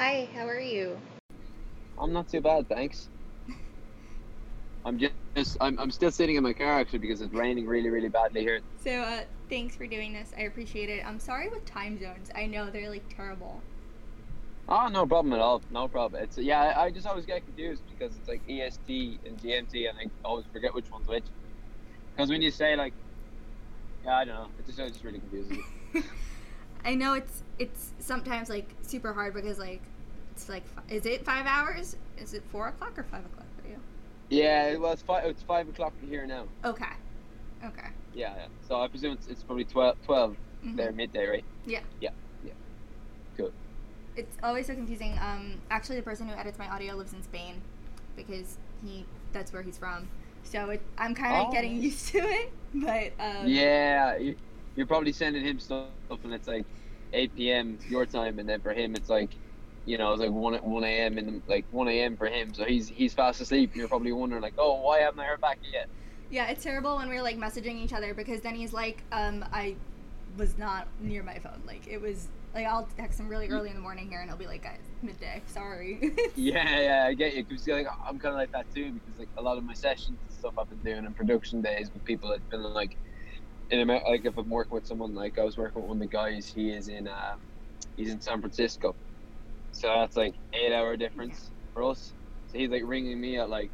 Hi, how are you? I'm not too bad, thanks. I'm just I'm, I'm still sitting in my car actually because it's raining really really badly here. So, uh, thanks for doing this. I appreciate it. I'm sorry with time zones. I know they're like terrible. Oh, no problem at all. No problem. It's yeah. I, just always get confused because it's like EST and GMT, and I always forget which one's which. Because when you say like, yeah, I don't know. It just it just really confuses me. I know it's it's sometimes like super hard because like it's like is it five hours? Is it four o'clock or five o'clock for you? Yeah, well, it's five. It's five o'clock here now. Okay. Okay. Yeah, yeah. So I presume it's, it's probably 12, 12 Mhm. there midday, right? Yeah. Yeah, yeah. Good. It's always so confusing. Um, actually, the person who edits my audio lives in Spain because he that's where he's from. So it, I'm kind of Oh. getting used to it. But um, Yeah, you, you're probably sending him stuff, and it's like 8 p.m. your time, and then for him it's like, you know, it's like 1 1 a.m. the, like 1 a.m. for him. So he's he's fast asleep, and you're probably wondering like, oh, why haven't I heard back yet? Yeah, it's terrible when we're like messaging each other because then he's like, um, I was not near my phone. Like it was like I'll text him really early in the morning here, and he'll be like, guys, midday. Sorry. Yeah, yeah, I get you. Because like I'm kind of like that too. Because like a lot of my sessions and stuff I've been doing in production days with people, it's been like in America. Like if I'm working with someone, like I was working with one of the guys. He is in uh, he's in San Francisco, so that's like eight hour difference for us. So he's like ringing me at like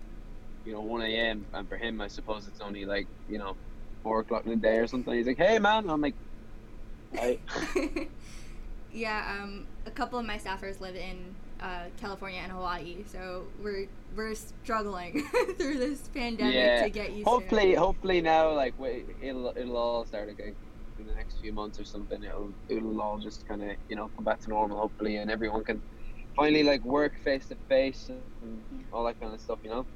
you know 1 a.m. and for him, I suppose it's only like you know four o'clock in the day or something. He's like, hey man, I'm like, I. yeah, um, a couple of my staffers live in uh, California and Hawaii, so we're we're struggling through this pandemic Yeah, to get used hopefully, to. hopefully hopefully now, like it'll it'll all start again in the next few months or something. It'll it'll all just kind of you know come back to normal, hopefully, and everyone can finally like work face to face and all that kind of stuff. You know.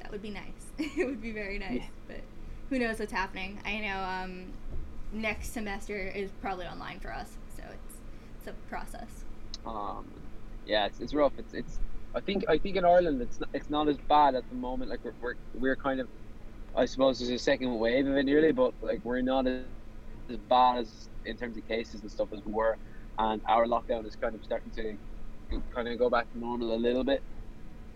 That would be nice. it would be very nice, Yeah. but who knows what's happening? I know um, next semester is probably online for us, so it's it's a process. Um, yeah, it's, it's rough. It's it's. I think I think in Ireland it's not, it's not as bad at the moment. Like we're, we're we're kind of, I suppose there's a second wave of it nearly, but like we're not as, as bad as in terms of cases and stuff as we were, and our lockdown is kind of starting to kind of go back to normal a little bit.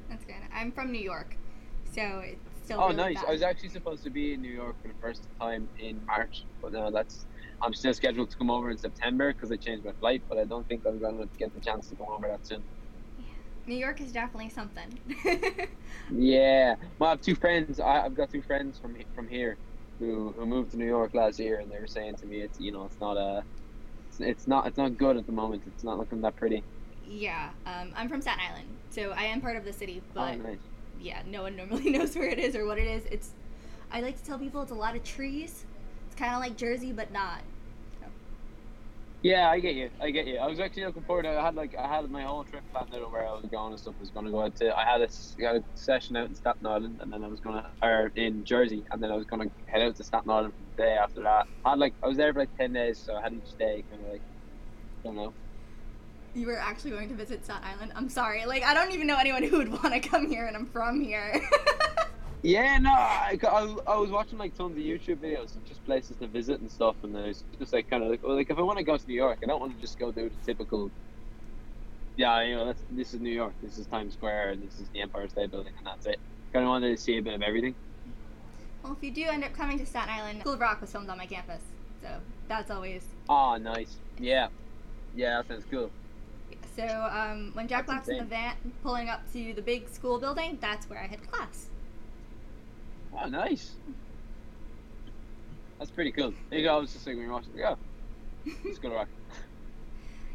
That's good. I'm from New York, so it's still Oh, really nice! bad. I was actually supposed to be in New York for the first time in March, but no, that's. I'm still scheduled to come over in September because I changed my flight, but I don't think I'm going to get the chance to come over that soon. New York is definitely something. Yeah, well, I have two friends. I, I've got two friends from from here, who, who moved to New York last year, and they were saying to me, it's you know, it's not a, it's, it's not it's not good at the moment. It's not looking that pretty. yeah, um, I'm from Staten Island, so I am part of the city, but oh, nice. yeah, no one normally knows where it is or what it is. It's I like to tell people it's a lot of trees. It's kind of like Jersey, but not. Yeah, I get you. I get you. I was actually looking forward. To, I had like I had my whole trip planned out of where I was going and stuff. I was going to go out to. I had a, s- I had a session out in Staten Island, and then I was gonna or in Jersey, and then I was gonna head out to Staten Island for the day after that. I had like I was there for like ten days, so I had each day kind of like, I don't know. You were actually going to visit Staten Island. I'm sorry. Like I don't even know anyone who would want to come here, and I'm from here. Yeah, no, I, I, I was watching like tons of YouTube videos of just places to visit and stuff, and then it's just like kind of like, well, like if I want to go to New York, I don't want to just go do the typical. Yeah, you know, that's this is New York. This is Times Square, and this is the Empire State Building, and that's it. Kind of wanted to see a bit of everything. well, if you do end up coming to Staten Island, School of Rock was filmed on my campus, so that's always. Oh, nice. Yeah, yeah, that sounds cool. So um, when Jack That's Black's in the van pulling up to the big school building, that's where I had class. Oh, nice. That's pretty cool. There you go. I was just like when you're watching, yeah, it's gonna rock.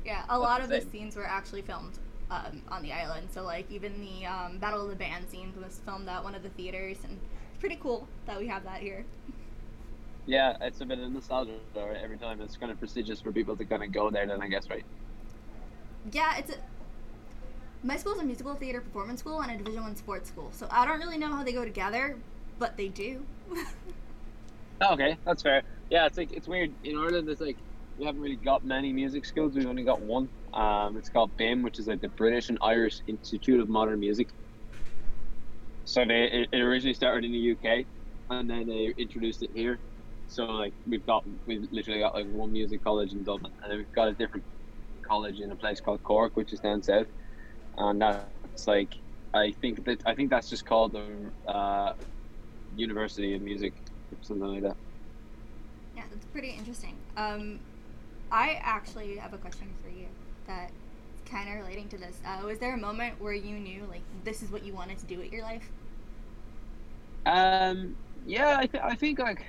Yeah, a lot of the scenes were actually filmed um, on the island. So like even the um, Battle of the Band scene was filmed at one of the theaters, and it's pretty cool that we have that here. Yeah, it's a bit of nostalgia though, right? Every time it's kind of prestigious for people to kind of go there. Then I guess, right? Yeah, it's a. My school's a musical theater performance school and a Division One sports school, so I don't really know how they go together, but they do. Oh, okay, that's fair. Yeah, it's like it's weird in Ireland. It's like we haven't really got many music schools. We've only got one. Um, it's called BIMM, which is like the British and Irish Institute of Modern Music. So they it, it originally started in the UK, and then they introduced it here. So like we've got we've literally got like one music college in Dublin, and then we've got a different college in a place called Cork, which is down south, and that's like I think that I think that's just called the uh, University of Music, or something like that. Yeah, that's pretty interesting. Um, I actually have a question for you that kind of relating to this. Uh, was there a moment where you knew like this is what you wanted to do with your life? Um, yeah, I, th- I think like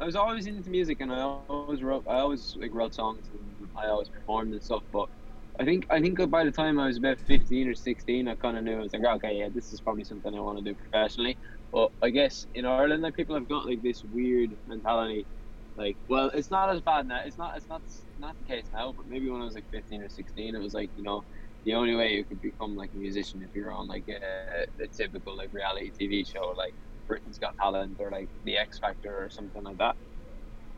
I was always into music, and I always wrote, I always like wrote songs, and I always performed and stuff. But I think I think by the time I was about fifteen or sixteen, I kind of knew I was like, okay, yeah, this is probably something I want to do professionally. But I guess in Ireland, like people have got like this weird mentality, like, well, it's not as bad now. It's not. It's not. Not the case now. But maybe when I was like fifteen or sixteen, it was like you know, the only way you could become like a musician if you're on like a, a typical like reality TV show, like Britain's Got Talent or like The X Factor or something like that.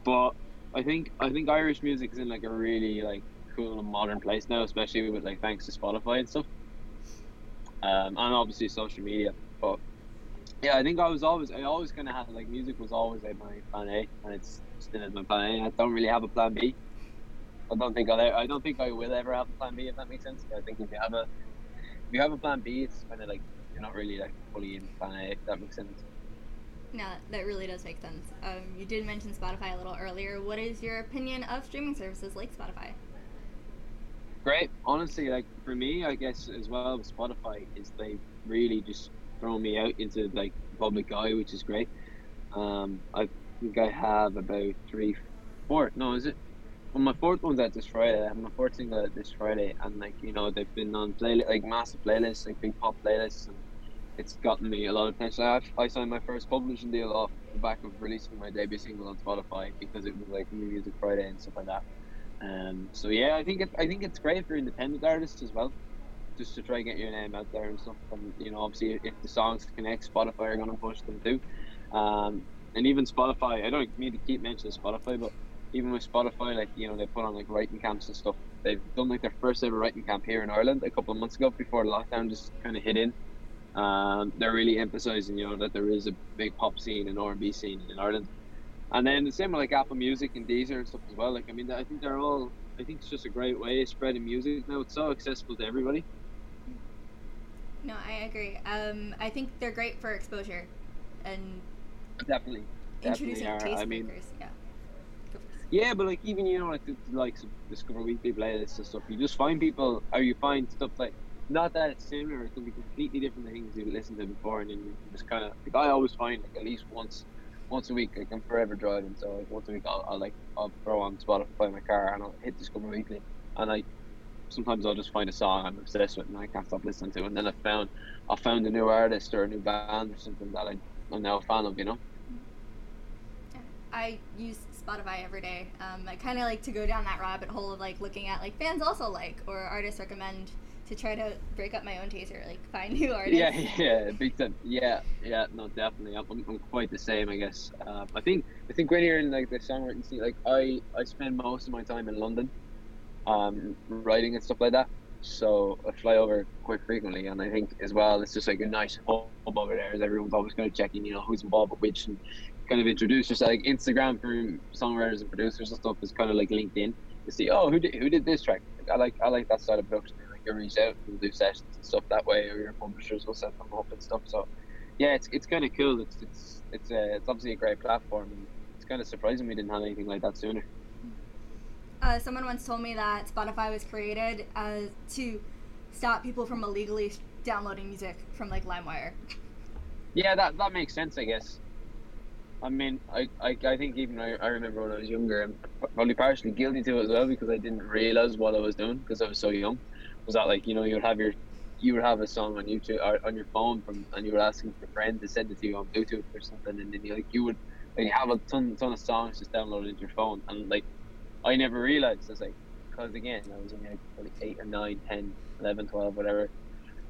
But I think I think Irish music is in like a really like cool and modern place now, especially with like thanks to Spotify and stuff, um, and obviously social media. But yeah, I think I was always I always kind of had like music was always like my plan A, and it's still is my plan A. I don't really have a plan B. I don't think I'll, I don't think I will ever have a plan B if that makes sense. I think if you have a if you have a plan B, it's kind of like you're not really like fully in plan A. If that makes sense. No, that really does make sense. Um, you did mention Spotify a little earlier. What is your opinion of streaming services like Spotify? Great. Honestly, like for me, I guess as well with Spotify is they really just throw me out into like public eye, which is great. Um, I think I have about three, four. No, is it? Well, my fourth one's out this Friday. I have my fourth single out this Friday, and like you know, they've been on play like massive playlists, like big pop playlists, and it's gotten me a lot of attention. I, I signed my first publishing deal off the back of releasing my debut single on Spotify because it was like New Music Friday and stuff like that. Um, so yeah, I think it, I think it's great for independent artists as well, just to try and get your name out there and stuff. And you know, obviously, if the songs connect, Spotify are going to push them too. Um, and even Spotify, I don't mean to keep mentioning Spotify, but even with Spotify, like you know, they put on like writing camps and stuff. They've done like their first ever writing camp here in Ireland a couple of months ago before the lockdown just kind of hit in. Um, they're really emphasizing, you know, that there is a big pop scene and R and B scene in Ireland. And then the same with like Apple Music and Deezer and stuff as well. Like I mean, I think they're all. I think it's just a great way of spreading music now. It's so accessible to everybody. No, I agree. Um, I think they're great for exposure, and definitely introducing definitely tastemakers. I mean, yeah. Yeah, but like even you know like the, like Discover Weekly playlists and stuff, you just find people or you find stuff like not that it's similar, it can be completely different things you've listened to before, and then you just kind of like I always find like at least once once a week like I'm forever driving, so like once a week I'll, I'll like I'll throw on Spotify in my car and I'll hit Discover Weekly, and I sometimes I'll just find a song I'm obsessed with and I can't stop listening to, it. and then I found I found a new artist or a new band or something that I, I'm now a fan of, you know. I use Spotify every day. Um, I kind of like to go down that rabbit hole of like looking at like fans also like or artists recommend to try to break up my own taste or like find new artists. Yeah, yeah, big time. Yeah, yeah, no, definitely. I'm, I'm quite the same, I guess. Um, I think I think when you're in like the songwriting scene, like I I spend most of my time in London, um, writing and stuff like that. So I fly over quite frequently, and I think as well it's just like a nice hub over there. As everyone's always kind of checking, you know, who's involved with which, and kind of introduce yourself. Like Instagram for songwriters and producers and stuff is kind of like LinkedIn to see, oh, who did who did this track? I like I like that side of production. Like you reach out and do sessions and stuff that way, or your publishers will set them up and stuff. So yeah, it's it's kind of cool. It's it's it's a, it's obviously a great platform, and it's kind of surprising we didn't have anything like that sooner. Uh, someone once told me that Spotify was created uh, to stop people from illegally downloading music from like LimeWire. Yeah, that that makes sense, I guess. I mean, I, I, I think even I, I remember when I was younger, and probably partially guilty to it as well because I didn't realize what I was doing because I was so young. Was that like you know you'd have your you would have a song on YouTube or on your phone from and you were asking your friend to send it to you on Bluetooth or something, and then you like you would like you have a ton ton of songs just downloaded into your phone, and like I never realized. I was like, because again, I was only like probably eight or nine, 10, 11, 12, whatever.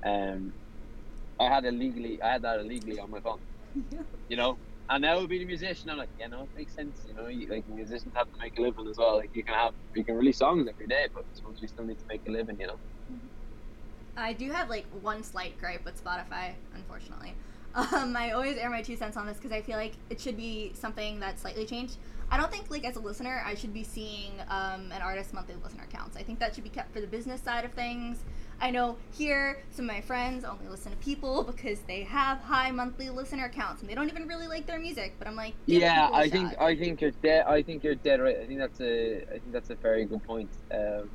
Um, I had illegally, I had that illegally on my phone. You know, and now being a musician, I'm like, yeah, know, it makes sense. You know, you, like musicians have to make a living as well. Like you can have, you can release songs every day, but I suppose you still need to make a living. You know. I do have like one slight gripe with Spotify, unfortunately. Um, I always air my two cents on this because I feel like it should be something that's slightly changed. I don't think like as a listener I should be seeing um, an artist's monthly listener counts. I think that should be kept for the business side of things. I know here some of my friends only listen to people because they have high monthly listener counts and they don't even really like their music. But I'm like, Yeah, I think shot. I think you're dead. I think you're dead right. I think that's a I think that's a very good point. Um,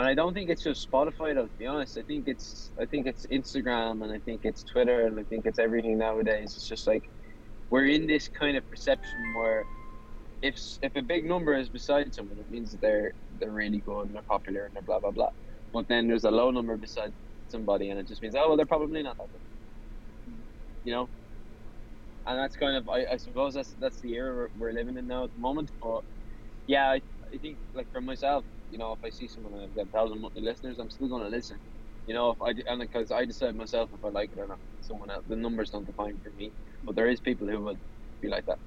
and I don't think it's just Spotify. Though, to be honest, I think it's I think it's Instagram and I think it's Twitter and I think it's everything nowadays. It's just like we're in this kind of perception where if if a big number is beside someone, it means that they're they're really good and they're popular and they're blah blah blah. But then there's a low number beside somebody, and it just means oh well, they're probably not that good. You know and that's kind of I, I suppose that's that's the era we're, living in now at the moment. But yeah, I, I think like for myself, you know, if I see someone and I've got a thousand monthly listeners, I'm still going to listen. You know, if I and because I decide myself if I like it or not. Someone else, the numbers don't define for me, but there is people who would be like that.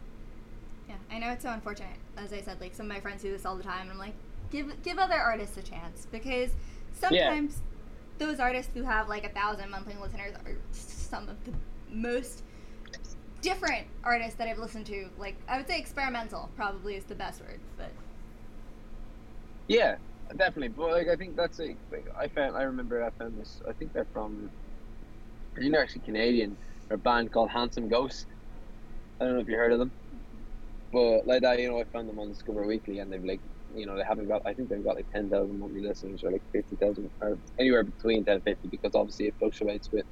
Yeah, I know it's so unfortunate. As I said, like some of my friends do this all the time. And I'm like, give give other artists a chance because sometimes those artists who have like a thousand monthly listeners are some of the most different artists that I've listened to. Like I would say, experimental probably is the best word, but Yeah, definitely. But like I think that's it. like I found I remember I found this. I think they're from. I think they're actually Canadian. A band called Handsome Ghost. I don't know if you heard of them, but like that, you know, I found them on Discover Weekly, and they've like, you know, they haven't got. I think they've got like ten thousand monthly listeners, or like fifty thousand, or anywhere between ten and fifty, because obviously it fluctuates with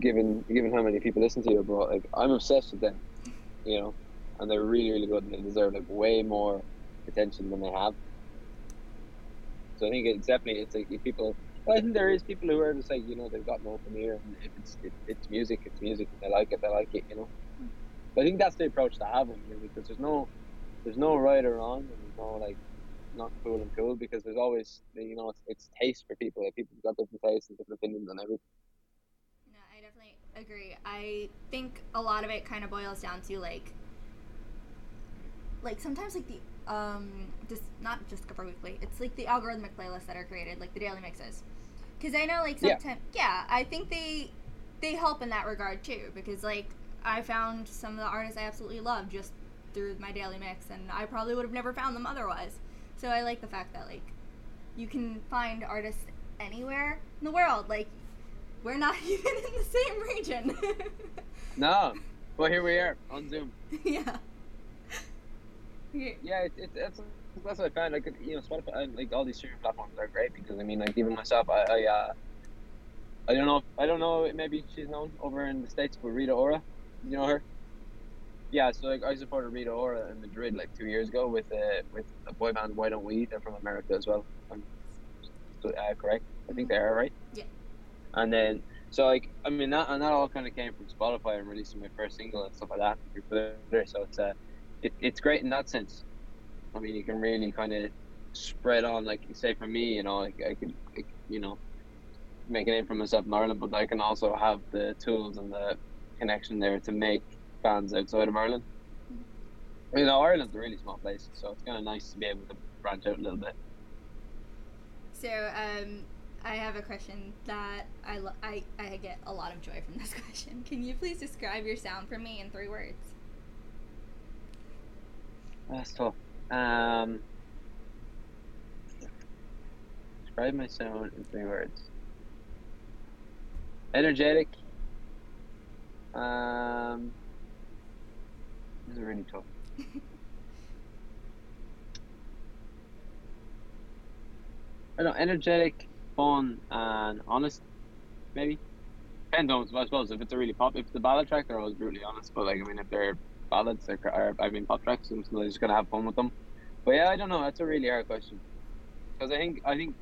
given given how many people listen to you. But like, I'm obsessed with them, you know, and they're really really good, and they deserve like way more attention than they have. So I think it's definitely it's like if people. Well, I think there is people who are just like you know they've got an open ear and if it's it, it's music, it's music. If they like it, they like it. You know. But I think that's the approach to have with music because there's no there's no right or wrong and there's no like not cool and cool because there's always you know it's, it's taste for people. Like people's got different tastes and different opinions on everything. No, I definitely agree. I think a lot of it kind of boils down to like, like sometimes like the um just not Discover Weekly. It's like the algorithmic playlists that are created, like the daily mixes. Because I know like Yeah. sometimes yeah. I think they they help in that regard too. Because like I found some of the artists I absolutely love just through my daily mix, and I probably would have never found them otherwise. So I like the fact that like you can find artists anywhere in the world. Like we're not even in the same region. No, but here we are on Zoom. yeah. Yeah, it, it, that's that's what I found. Like you know, Spotify and like all these streaming platforms are great because I mean, like even myself, I I, uh, I don't know, if, I don't know, maybe she's known over in the states, but Rita Ora, you know her. Yeah, so like I supported Rita Ora in Madrid like two years ago with uh, with a boy band Why Don't We? They're from America as well. I'm uh, correct. I think they are right. Yeah. And then so like I mean that and that all kind of came from Spotify and releasing my first single and stuff like that. So it's uh, it, it's great in that sense. I mean, you can really kind of spread on, like say for me, you know, I could, like, you know, make a name for myself in Ireland, but I can also have the tools and the connection there to make fans outside of Ireland. You know, Ireland's a really small place, so it's kind of nice to be able to branch out a little bit. So, um, I have a question that I, lo- I I get a lot of joy from this question. Can you please describe your sound for me in three words? That's tough. Um, describe my sound in three words. Energetic. Um, this is really tough. I don't know, energetic, fun, and honest, maybe. Depends on, I suppose, if it's a really pop, if it's a ballad track, they're always brutally honest. But like, I mean, if they're ballads, they're, or, I mean, pop tracks, I'm still just gonna have fun with them. But yeah, I don't know. That's a really hard question because I think, I think,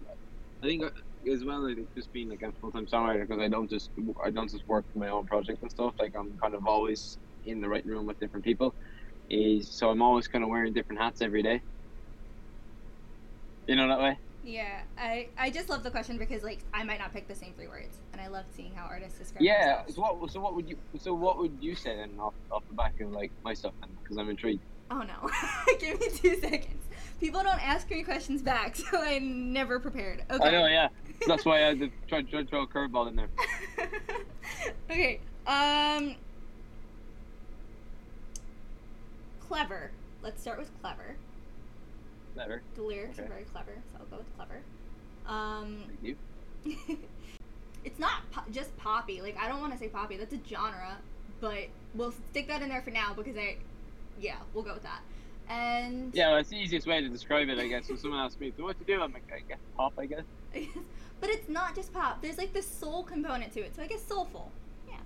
I think as well. I think just being like a full time songwriter because I don't just, I don't just work for my own project and stuff. Like I'm kind of always in the writing room with different people. Is so I'm always kind of wearing different hats every day. You know that way. Yeah, I I just love the question because like I might not pick the same three words, and I love seeing how artists describe it. Yeah. themselves. So what? So what would you? So what would you say then off, off the back of like my stuff? Then because I'm intrigued. Oh no, give me two seconds. People don't ask me questions back, so I'm never prepared. Okay. I know. Yeah. That's why I had to try, try to throw a curveball in there. okay, Um, clever. Let's start with clever. Better. The lyrics are very clever, so I'll go with clever. Um, Thank you. it's not po- just poppy. Like I don't want to say poppy. That's a genre, but we'll stick that in there for now because I, yeah, we'll go with that. And Yeah, well, that's the easiest way to describe it, I guess. When someone asks me, so what you do? I'm like, I guess pop, I guess. but it's not just pop. There's like the soul component to it, so I guess soulful. Yeah,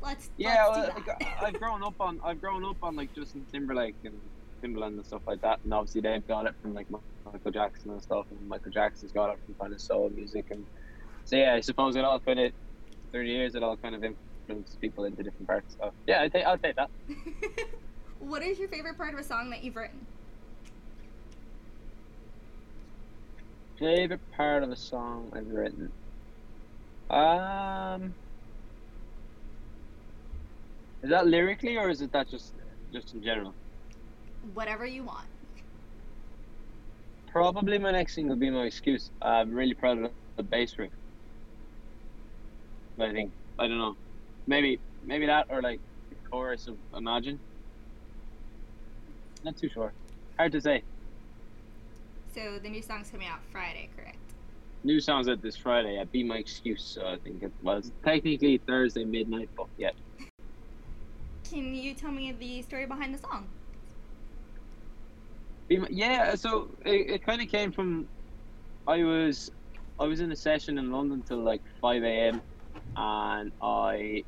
let's Yeah, let's well. I've grown up on I've grown up on like Justin Timberlake and Timbaland and stuff like that, and obviously they've got it from like Michael Jackson and stuff, and Michael Jackson's got it from kind of soul music, and so yeah, I suppose it all kind of thirty years it all kind of influences people into different parts. So yeah, I take I'll take that. what is your favorite part of a song that you've written? Favorite part of a song I've written. Um, is that lyrically or is it that just just in general? Whatever you want. Probably my next thing will be my excuse. I'm really proud of the bass riff. But I think I don't know. Maybe maybe that or like the chorus of Imagine. Not too sure. Hard to say. So the new song's coming out Friday, correct? New songs out this Friday. Yeah, be my excuse. So I think it was technically Thursday midnight, but yeah. Can you tell me the story behind the song? Yeah. So it, it kind of came from. I was I was in a session in London till like five a.m. and I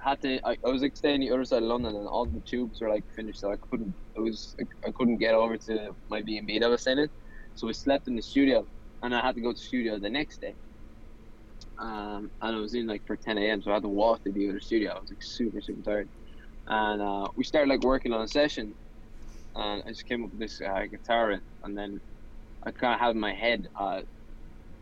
had to. I, I was like staying the other side of London, and all the tubes were like finished, so I couldn't. It was I couldn't get over to my B and B that I was staying in, so I slept in the studio, and I had to go to the studio the next day. Um, and I was in like for ten a.m., so I had to walk to the other studio. I was like super super tired, and uh, we started like working on a session, and I just came up with this uh, guitar, and then I kind of had in my head uh,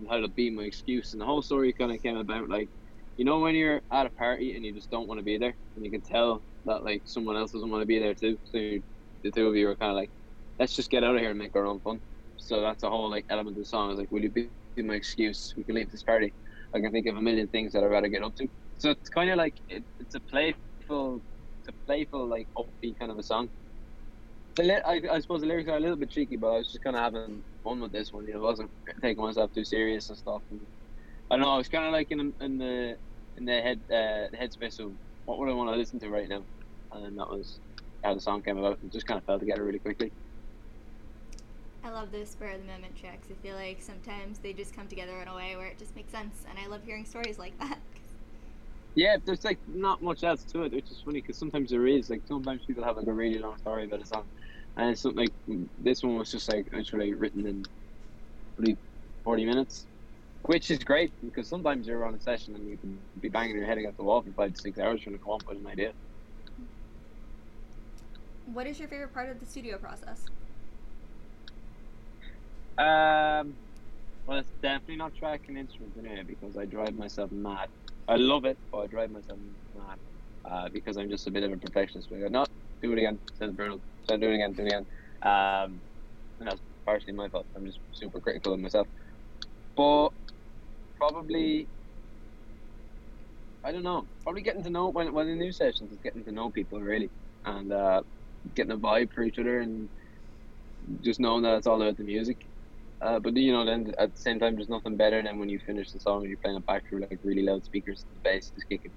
how to be my excuse, and the whole story kind of came about like, you know, when you're at a party and you just don't want to be there, and you can tell that like someone else doesn't want to be there too, so the two of you are kind of like, let's just get out of here and make our own fun. So that's a whole like element of the song. Is like, will you be, be my excuse? We can leave this party. I can think of a million things that I'd rather get up to. So it's kind of like it, it's a playful, it's a playful like upbeat kind of a song. The I, I suppose the lyrics are a little bit cheeky, but I was just kind of having fun with this one. You know, I wasn't taking myself too serious and stuff. And I don't know. I was kind of like in, in the in the head uh, the headspace of what would I want to listen to right now, and that was how the song came about. It just kind of fell together really quickly. I love those spur of the moment tracks. I feel like sometimes they just come together in a way where it just makes sense, and I love hearing stories like that. Yeah, there's like not much else to it, which is funny because sometimes there is. Like sometimes people have like a really long story about a song, and it's something like this one was just like literally written in probably forty minutes, which is great because sometimes you're on a session and you can be banging your head against the wall for five to six hours trying to come up with an idea. What is your favorite part of the studio process? Um, well, it's definitely not tracking instruments in here because I drive myself mad. I love it, but I drive myself mad uh, because I'm just a bit of a perfectionist. I go, no, do it again. says brutal. So do it again. Do it again. Um, and that's partially my fault. I'm just super critical of myself. But probably, I don't know. Probably getting to know when when the new sessions is getting to know people really, and uh, getting a vibe for each other and just knowing that it's all about the music. Uh, but you know, then at the same time, there's nothing better than when you finish the song and you're playing it back through like really loud speakers, the bass is kicking.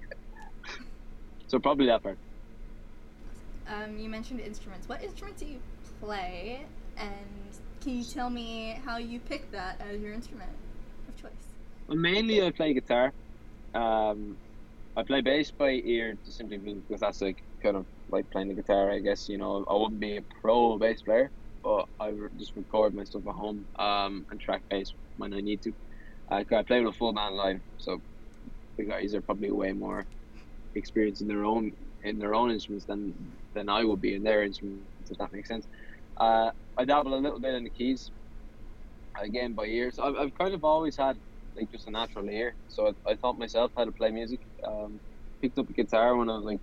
so probably that part. Um, you mentioned instruments. What instruments do you play? And can you tell me how you picked that as your instrument of choice? Well, mainly I play guitar. Um, I play bass by ear, just simply because that's like kind of like playing the guitar. I guess you know I wouldn't be a pro bass player, but I just record my stuff at home um, and track bass when I need to. Uh, I play with a full band live, so the guys are probably way more experienced in their own in their own instruments than than I would be in their instruments. If that makes sense. Uh, I dabble a little bit in the keys, again by ear. So I've, I've kind of always had like just a natural ear. So I, I taught myself how to play music. Um, picked up a guitar when I was like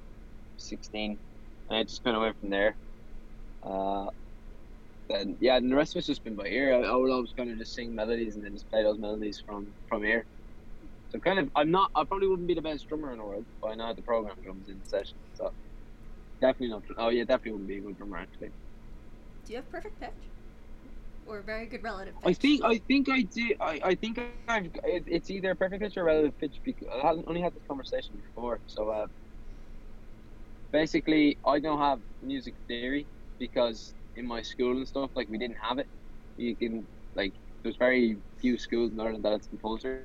16, and I just kind of went from there. Uh, then yeah, and the rest of it's just been by ear. I, I would always kind of just sing melodies and then just play those melodies from from ear. So kind of, I'm not. I probably wouldn't be the best drummer in the world, but I know how to program drums in the session. So definitely not. Oh yeah, definitely wouldn't be a good drummer actually. Do you have perfect pitch? Or very good relative pitch? I think I think I do. I, I think I've. It's either perfect pitch or relative pitch because I hadn't only had this conversation before. So uh, basically, I don't have music theory because in my school and stuff, like we didn't have it. You can like there's very few schools in Ireland that it's compulsory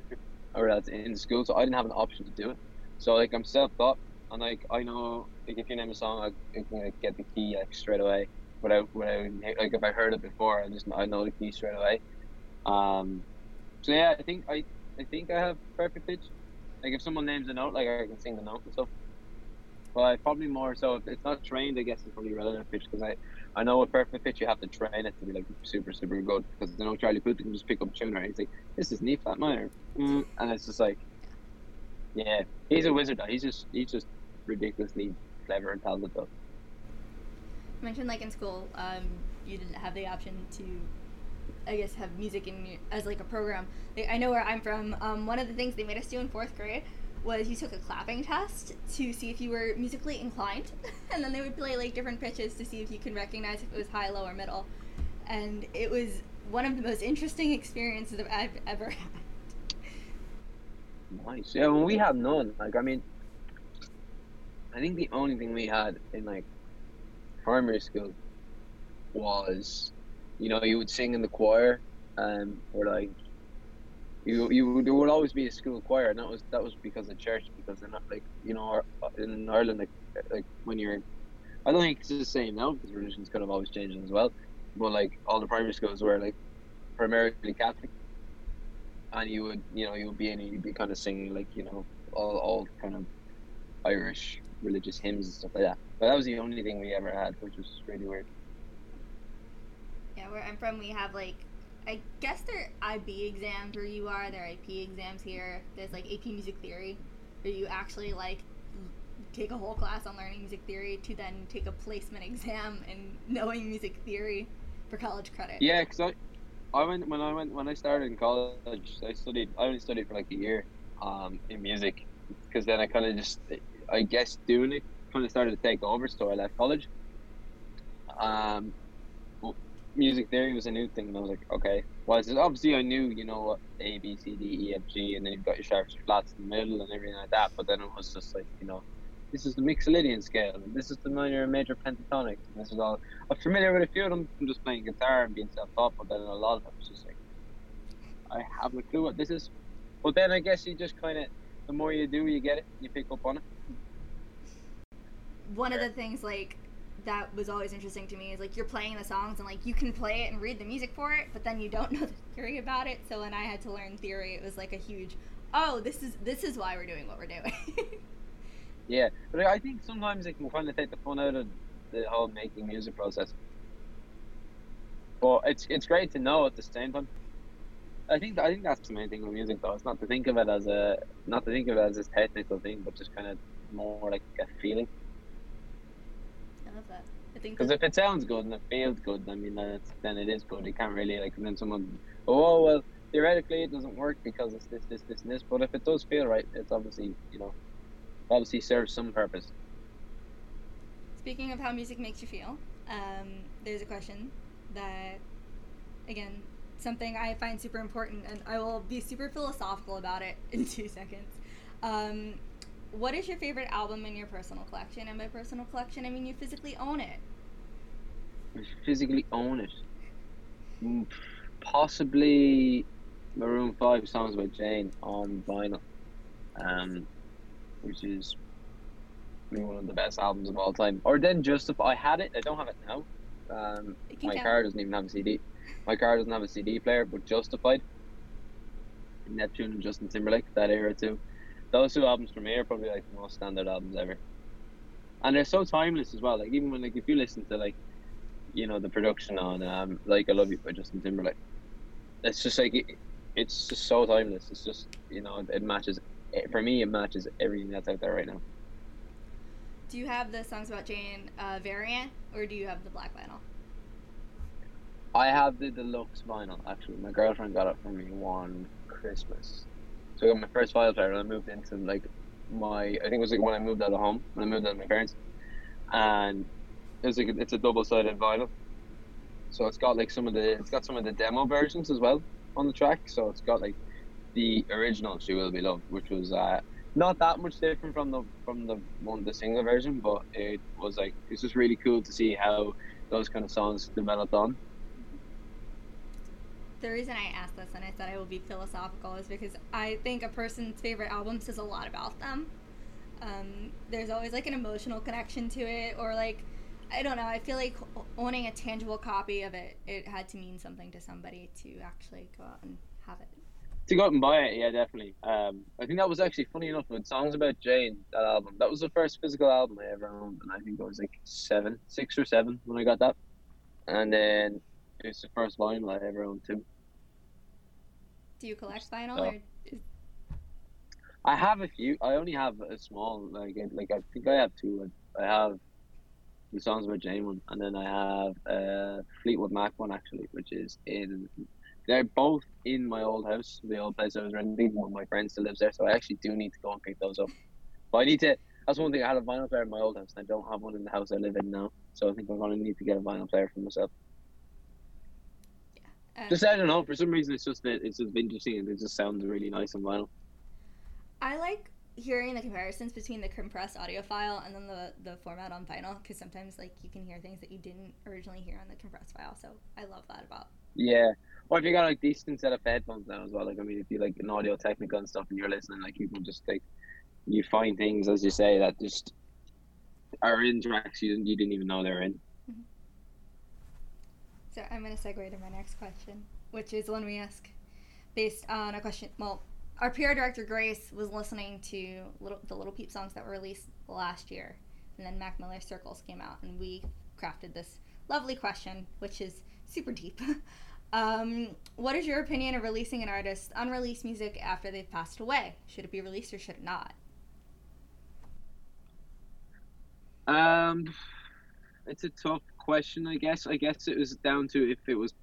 or that's in school, so I didn't have an option to do it. So like I'm self-taught, and like I know like if you name a song, I, I can like, get the key like straight away without without like if I heard it before, I just I know the key straight away. Um, so yeah, I think I I think I have perfect pitch. Like if someone names a note, like I can sing the note and stuff. But I probably more so if it's not trained, I guess it's probably relative pitch because I I know a perfect pitch you have to train it to be like super super good because I know Charlie Puth can just pick up a tune and he's like this is E flat minor, mm, and it's just like yeah he's a wizard. He's just he's just ridiculously clever and talented though. You mentioned like in school, um, you didn't have the option to, I guess, have music in as like a program. I know where I'm from. Um, one of the things they made us do in fourth grade was you took a clapping test to see if you were musically inclined, and then they would play like different pitches to see if you can recognize if it was high, low, or middle. And it was one of the most interesting experiences that I've ever had. Nice. Yeah, well, we had none. Like, I mean, I think the only thing we had in like primary school was, you know, you would sing in the choir, um, or like you you there would always be a school choir, and that was that was because of church. Because they're not like you know uh, in Ireland like like when you're, I don't think it's the same now because religion's kind of always changing as well. But like all the primary schools were like primarily Catholic, and you would you know you would be in you'd be kind of singing like you know all all kind of Irish religious hymns and stuff like that. But that was the only thing we ever had, which was really weird. Yeah, where I'm from, we have like, I guess they're IB exams where you are. They're AP exams here. There's like AP Music Theory, where you actually like take a whole class on learning music theory to then take a placement exam in knowing music theory for college credit. Yeah, because I, I went when I went when I started in college. I studied. I only studied for like a year, um, in music, because then I kind of just, I guess, doing it kind of started to take over. So I left college. Um, music theory was a new thing, and I was like, okay. Well, it's- obviously I knew, you know, A, B, C, D, E, F, G, and then you've got your sharps, your flats in the middle, and everything like that. But then it was just like, you know, this is the Mixolydian scale, and this is the minor and major pentatonic, and this is all. I'm familiar with a few of them from just playing guitar and being self-taught, but then a lot of them it's just like, I have no clue what this is. But then I guess you just kind of, the more you do, you get it, you pick up on it. One of the things like that was always interesting to me is like you're playing the songs and like you can play it and read the music for it, but then you don't know the theory about it. So when I had to learn theory, it was like a huge, oh, this is this is why we're doing what we're doing. Yeah, but I think sometimes it can kind of take the fun out of the whole making music process. But it's it's great to know at the same time. I think I think that's the main thing with music, though. It's not to think of it as a not to think of it as a technical thing, but just kind of more like a feeling. Love that. I think Because if it sounds good and it feels good, I mean, then it's then it is good. You can't really like then someone, oh well, theoretically it doesn't work because it's this, this, this, and this. But if it does feel right, it's obviously you know, obviously serves some purpose. Speaking of how music makes you feel, um, there's a question that, again, something I find super important, and I will be super philosophical about it in two seconds. Um, what is your favorite album in your personal collection? And by personal collection, I mean you physically own it. You physically own it. Mm, Possibly Maroon Five songs about Jane on vinyl, um, which is one of the best albums of all time. Or then Justified. I had it. I don't have it now. Um, It my car doesn't even have a CD. My car doesn't have a CD player, but Justified, Neptune and Justin Timberlake, that era too. Those two albums for me are probably like the most standard albums ever. And they're so timeless as well. Like even when like if you listen to like, you know, the production on um like I Love You by Justin Timberlake, it's just like it, it's just so timeless. It's just you know it matches. For me, it matches everything that's out there right now. Do you have the songs about Jane uh, variant, or do you have the black vinyl? I have the deluxe vinyl actually. My girlfriend got it for me one Christmas I got my first player and I moved into like my I think it was like when I moved out of home when I moved out of my parents, and it's like it's a double sided vinyl, so it's got like some of the it's got some of the demo versions as well on the track. So it's got like the original "She Will Be Loved," which was uh, not that much different from the from the one the single version, but it was like it's just really cool to see how those kind of songs developed on. The reason I asked this and I said I will be philosophical is because I think a person's favorite album says a lot about them. Um, there's always like an emotional connection to it, or like I don't know. I feel like owning a tangible copy of it, it had to mean something to somebody to actually go out and have it. To go out and buy it, yeah, definitely. Um, I think that was actually funny enough with songs about Jane. That album, that was the first physical album I ever owned, and I think I was like seven, six or seven when I got that. And then it's the first vinyl I ever owned too. Do you collect vinyl? Or is... I have a few. I only have a small, like, like I think I have two. I have the songs about Jane one, and then I have a Fleetwood Mac one actually, which is in. They're both in my old house, the old place I was renting. One of my friends still lives there, so I actually do need to go and pick those up. But I need to. That's one thing. I had a vinyl player in my old house, and I don't have one in the house I live in now. So I think I'm gonna need to get a vinyl player for myself. Um, just I don't know. For some reason, it's just that it's just interesting and it just sounds really nice on vinyl. I like hearing the comparisons between the compressed audio file and then the the format on vinyl because sometimes like you can hear things that you didn't originally hear on the compressed file. So I love that about. Yeah. Or if you got like decent set of headphones now as well, like I mean, if you like an Audio-Technica and stuff, and you're listening, like you can just like you find things as you say that just are in tracks you didn't, you didn't even know they were in. So I'm gonna segue to my next question, which is one we ask based on a question. Well, our PR director Grace was listening to little, the Lil Peep songs that were released last year, and then Mac Miller Circles came out, and we crafted this lovely question, which is super deep. um, what is your opinion of releasing an artist's unreleased music after they've passed away? Should it be released or should it not? Um, it's a tough question. I guess. I guess it was down to if it was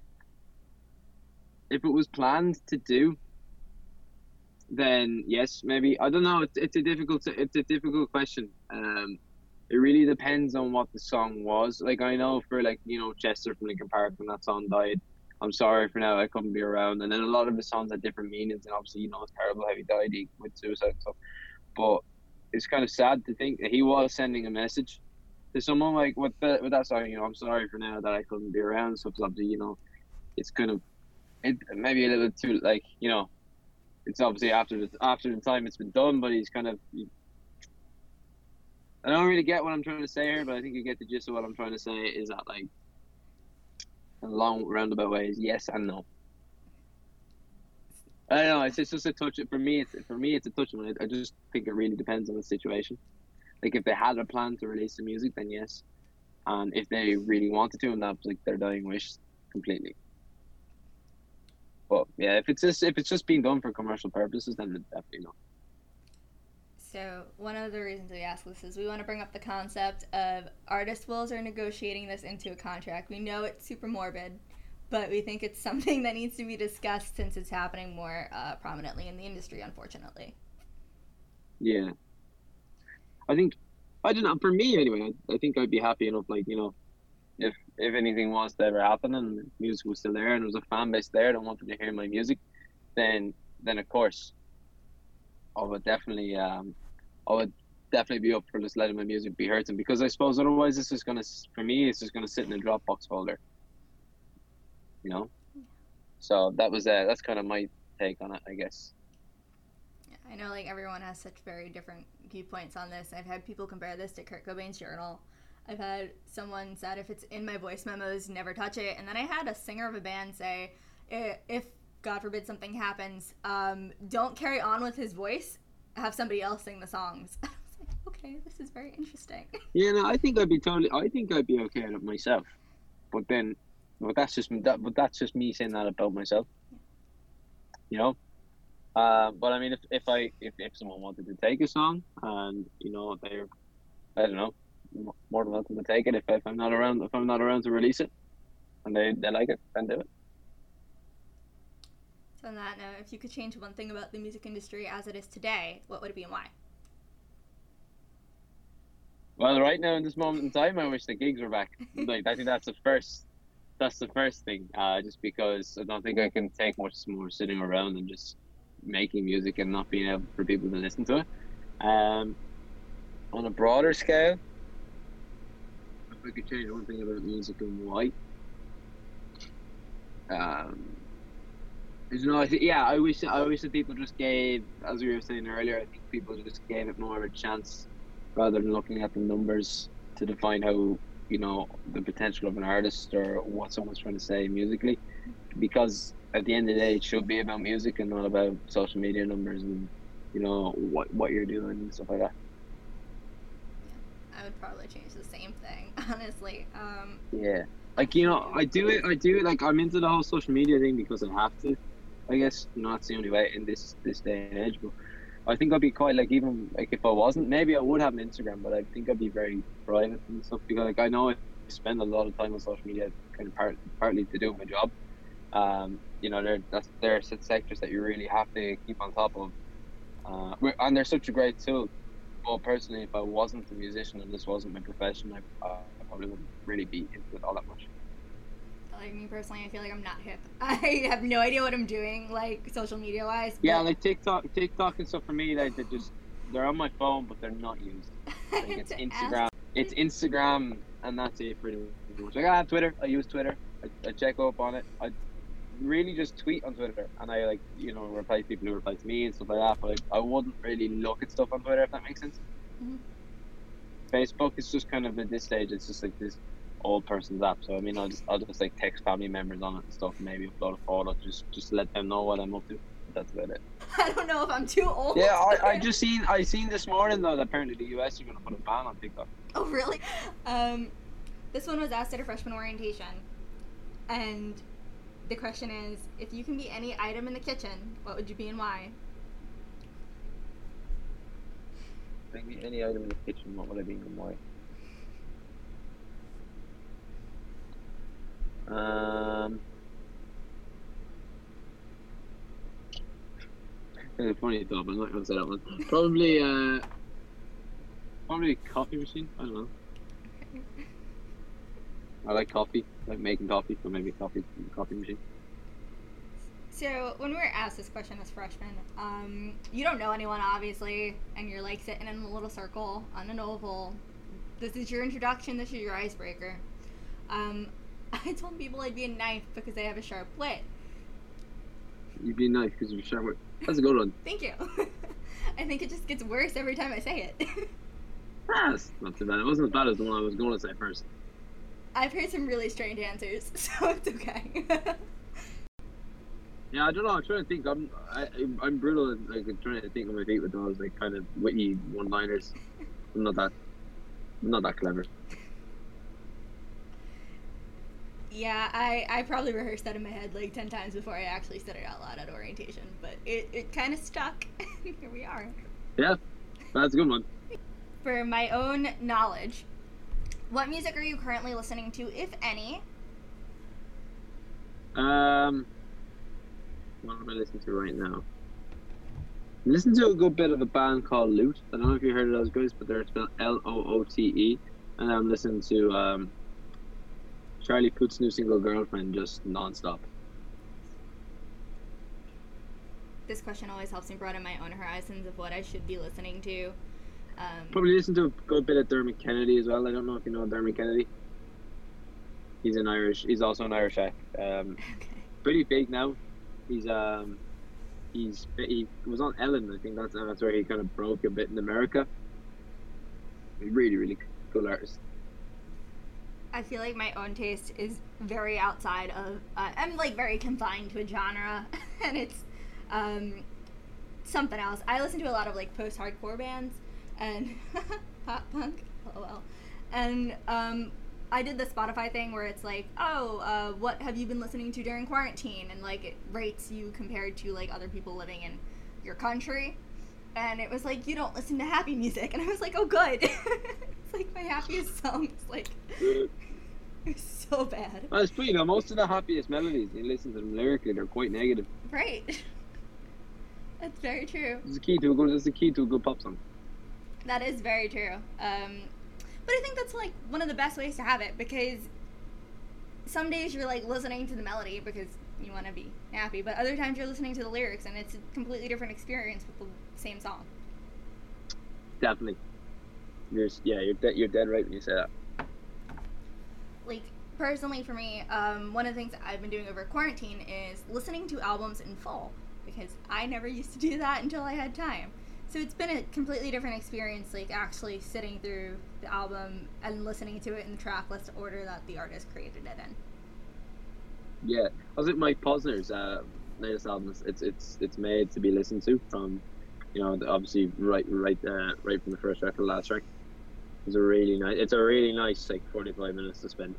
if it was planned to do then yes, maybe I don't know. It's, it's a difficult it's a difficult question. Um, it really depends on what the song was. Like I know for like you know Chester from Linkin Park when that song died. I'm sorry for now I couldn't be around. And then a lot of the songs had different meanings, and obviously you know it's terrible how he died he, with suicide and stuff. But it's kind of sad to think that he was sending a message to someone like with the, with that song. You know, I'm sorry for now that I couldn't be around. So obviously you know, it's kind of it maybe a little too like you know it's obviously after the after the time it's been done, but he's kind of. I don't really get what I'm trying to say here, but I think you get the gist of what I'm trying to say. Is that like a long roundabout ways? Yes and no. I don't know. It's, just a touch. For me, it's for me, it's a touch. I just think it really depends on the situation. Like if they had a plan to release the music, then yes, and if they really wanted to, and that's like their dying wish, completely. But yeah, if it's just if it's just being done for commercial purposes, then definitely not. So one of the reasons we ask this is we want to bring up the concept of artist wills are negotiating this into a contract. We know it's super morbid, but we think it's something that needs to be discussed since it's happening more uh, prominently in the industry, unfortunately. Yeah, I think I don't know. For me, anyway, I, I think I'd be happy enough, like you know, if if anything was to ever happen and music was still there and there was a fan base there that wanted to hear my music, then then of course I would definitely um I would definitely be up for just letting my music be heard and because I suppose otherwise it's just gonna for me it's just gonna sit in a Dropbox folder. You know? So that was uh, that's kind of my take on it, I guess. I know like everyone has such very different viewpoints on this. I've had people compare this to Kurt Cobain's journal I've had someone said if it's in my voice memos, never touch it. And then I had a singer of a band say, if God forbid something happens, um, don't carry on with his voice. Have somebody else sing the songs. I was like, okay, this is very interesting. Yeah, no, I think I'd be totally. I think I'd be okay with it myself. But then, but that's just that. But that's just me saying that about myself. Yeah. You know. Uh, but I mean, if, if I if, if someone wanted to take a song and you know they're, I don't know, more than welcome to take it if, if I'm not around if I'm not around to release it and they, they like it then do it So on that note, if you could change one thing about the music industry as it is today, what would it be and why? Well, right now in this moment in time, I wish the gigs were back. like I think that's the first. That's the first thing. Uh, just because I don't think I can take much more sitting around and just making music and not being able for people to listen to it. Um, on a broader scale, if I could change one thing about music and why, um, you know, I yeah, I wish I wish that people just gave, as we were saying earlier, I think people just gave it more of a chance rather than looking at the numbers to define how you know the potential of an artist or what someone's trying to say musically, because at the end of the day, it should be about music and not about social media numbers and you know what what you're doing and stuff like that. I would probably change the same thing, honestly. Um, Yeah, like you know, I do it. I do it. Like I'm into the whole social media thing because I have to. I guess you know, it's the only way in this this day and age. But I think I'd be quite like even like if I wasn't, maybe I would have an Instagram, but I think I'd be very private and stuff because like I know I spend a lot of time on social media, kind of part, partly to do my job. Um, you know, there that's such sectors that you really have to keep on top of, uh, and they're such a great tool. Well, personally, if I wasn't a musician and this wasn't my profession, I, uh, I probably wouldn't really be into it all that much. like me personally, I feel like I'm not hip. I have no idea what I'm doing, like social media wise. Yeah, like TikTok, TikTok and stuff for me, like they just they're on my phone, but they're not used. Like it's Instagram, it's Instagram, and that's it pretty much. Like I have Twitter, I use Twitter, I, I check up on it. I really just tweet on Twitter, and I like you know reply to people who reply to me and stuff like that. But I, I wouldn't really look at stuff on Twitter if that makes sense. Mhm. Facebook is just kind of at this stage, it's just like this old person's app. So I mean, I'll just I'll just like text family members on it and stuff, and maybe upload a photo, just just let them know what I'm up to. That's about it. I don't know if I'm too old. Yeah, I, I just seen I seen this morning though that apparently the US are gonna put a ban on TikTok. Oh, really? Um, this one was asked at a freshman orientation, and the question is, if you can be any item in the kitchen, what would you be and why? Maybe any item in the kitchen, what would I be and why? Um, kind funny thought, but I'm not gonna say that one. Probably, uh, probably a coffee machine. I don't know. I like coffee, like making coffee, so maybe a coffee coffee machine. So when we were asked this question as freshmen, um, you don't know anyone obviously, and you're like sitting in a little circle on an oval. This is your introduction. This is your icebreaker. Um, I told people I'd be a knife because I have a sharp wit. You'd be a knife because you're sharp. That's a good one. Thank you. I think it just gets worse every time I say it. Ah, that's not too bad. It wasn't as bad as the one I was going to say first. I've heard some really strange answers, so it's okay. Yeah, I don't know. I'm trying to think. I'm I, I'm- I'm brutal. and, Like I'm trying to think on my feet with those like kind of witty one-liners. I'm not that. I'm not that clever. yeah, I, I probably rehearsed that in my head like 10 times before I actually said it out loud at orientation, but it, it kind of stuck. Here we are. Yeah, that's a good one. For my own knowledge, what music are you currently listening to, if any? Um, what am I listening to right now? I'm to a good bit of a band called Loote. I don't know if you heard of those guys, but they're spelled L O O T E. And I'm listening to um, Charlie Puth's new single "Girlfriend" just non-stop. This question always helps me broaden my own horizons of what I should be listening to. Um, Probably listen to a good bit of Dermot Kennedy as well. I don't know if you know Dermot Kennedy. He's an Irish. He's also an Irish act. Um, okay. pretty big now. He's um, he's he was on Ellen. I think that's that's where he kind of broke a bit in America. Really, really cool artist. I feel like my own taste is very outside of. Uh, I'm like very confined to a genre, and it's um, something else. I listen to a lot of like post-hardcore bands and pop punk. Lol. And um, I did the Spotify thing where it's like, oh, uh, what have you been listening to during quarantine? And like it rates you compared to like other people living in your country. And it was like, you don't listen to happy music. And I was like, oh, good. it's like my happiest songs. Like, it was so bad. Well, it's you know, most of the happiest melodies, you listen to them lyrically, they're quite negative. Right. That's very true. It's the key to a good. It's the key to a good pop song. That is very true. Um, but I think that's like one of the best ways to have it because some days you're like listening to the melody because you want to be happy, but other times you're listening to the lyrics and it's a completely different experience with the same song. Definitely. You're yeah. You're de- you're dead right when you say that. Like personally for me, um, one of the things I've been doing over quarantine is listening to albums in full because I never used to do that until I had time. So it's been a completely different experience, like actually sitting through the album and listening to it in the track list order that the artist created it in. Yeah, I was at Mike Posner's uh, latest album. It's it's it's made to be listened to from, you know, obviously right right uh, right from the first track to the last track. It's a really nice. It's a really nice like forty five minutes to spend.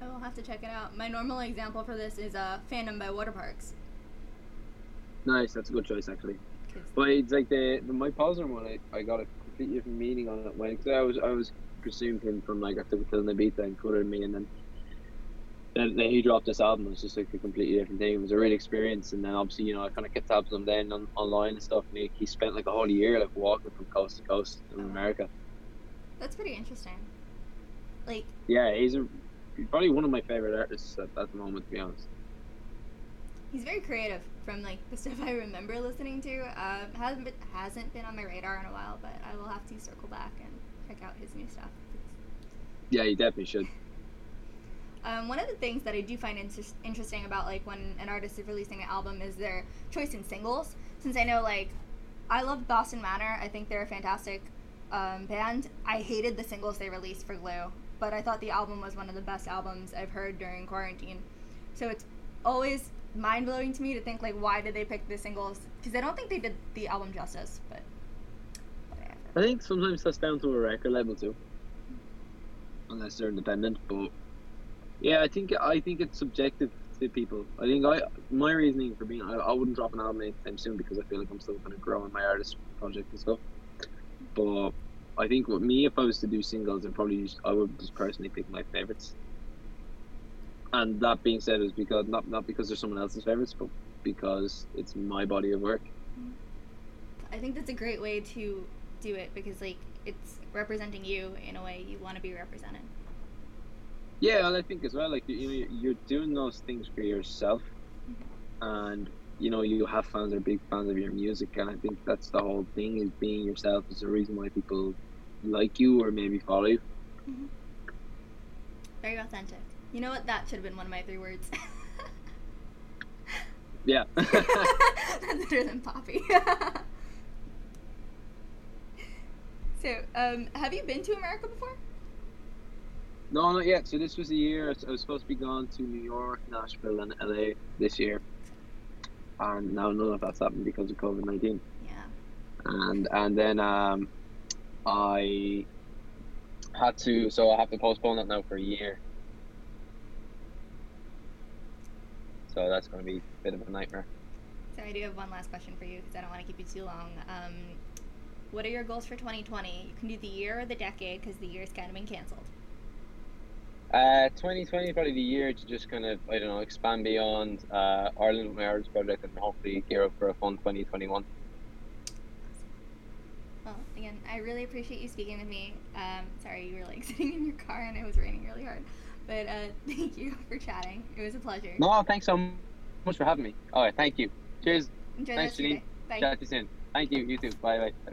I will have to check it out. My normal example for this is uh, Fandom by Waterparks. Nice, that's a good choice actually. But it's like the the Mike Posner one. I, I got a completely different meaning on it when 'cause I was I was pursuing him from like after it the beat and cut me and then. Then, then he dropped this album. It was just like a completely different thing. It was a real experience, and then obviously you know I kind of kept tabs on him then on, online and stuff. And he, he spent like a whole year like walking from coast to coast in oh. America. That's pretty interesting. Like, Yeah, he's a, he's probably one of my favorite artists at, at the moment, to be honest. he's very creative. From like the stuff I remember listening to, um, hasn't been, hasn't been on my radar in a while, but I will have to circle back and check out his new stuff. Yeah, you definitely should. Um, one of the things that I do find inter- interesting about like when an artist is releasing an album is their choice in singles. Since I know like I love Boston Manor, I think they're a fantastic um, band. I hated the singles they released for Glue, but I thought the album was one of the best albums I've heard during quarantine. So it's always mind blowing to me to think like why did they pick the singles? Because I don't think they did the album justice, but whatever. I think sometimes that's down to a record label too, unless they're independent. But yeah, I think I think it's subjective to people. I think I my reasoning for being I, I wouldn't drop an album anytime soon because I feel like I'm still going to grow in my artist project and stuff. But I think with me, if I was to do singles, I'd probably just, I would just personally pick my favorites. And that being said, is because not not because they're someone else's favorites, but because it's my body of work. I think that's a great way to do it because like it's representing you in a way you want to be represented. Yeah, and I think as well, like you know, you're doing those things for yourself, mm-hmm. and you know you have fans that are big fans of your music, and I think that's the whole thing is being yourself is the reason why people like you or maybe follow you. Mm-hmm. Very authentic. You know what? That should have been one of my three words. Yeah. That's better than Poppy. so, um, have you been to America before? no, not yet. So this was the year I was- supposed to be going to New York, Nashville, and LA this year, and now none of that's happened because of COVID nineteen. Yeah. and and then um, I had to, so I have to postpone that now for a year. So that's going to be a bit of a nightmare. So I do have one last question for you because I don't want to keep you too long. Um, what are your goals for 2020? You can do the year or the decade because the year's kind of been canceled. Uh, 2020 probably the year to just kind of I don't know expand beyond uh, Ireland with my artist project and hopefully gear up for a fun 2021. Well, again, I really appreciate you speaking with me. Um, sorry you were like sitting in your car and it was raining really hard, but uh, thank you for chatting. It was a pleasure. No, thanks so much for having me. All right, thank you. Cheers. Enjoy Thanks, Janine. Bye. Chat to you soon. Thank you. You too. Bye bye.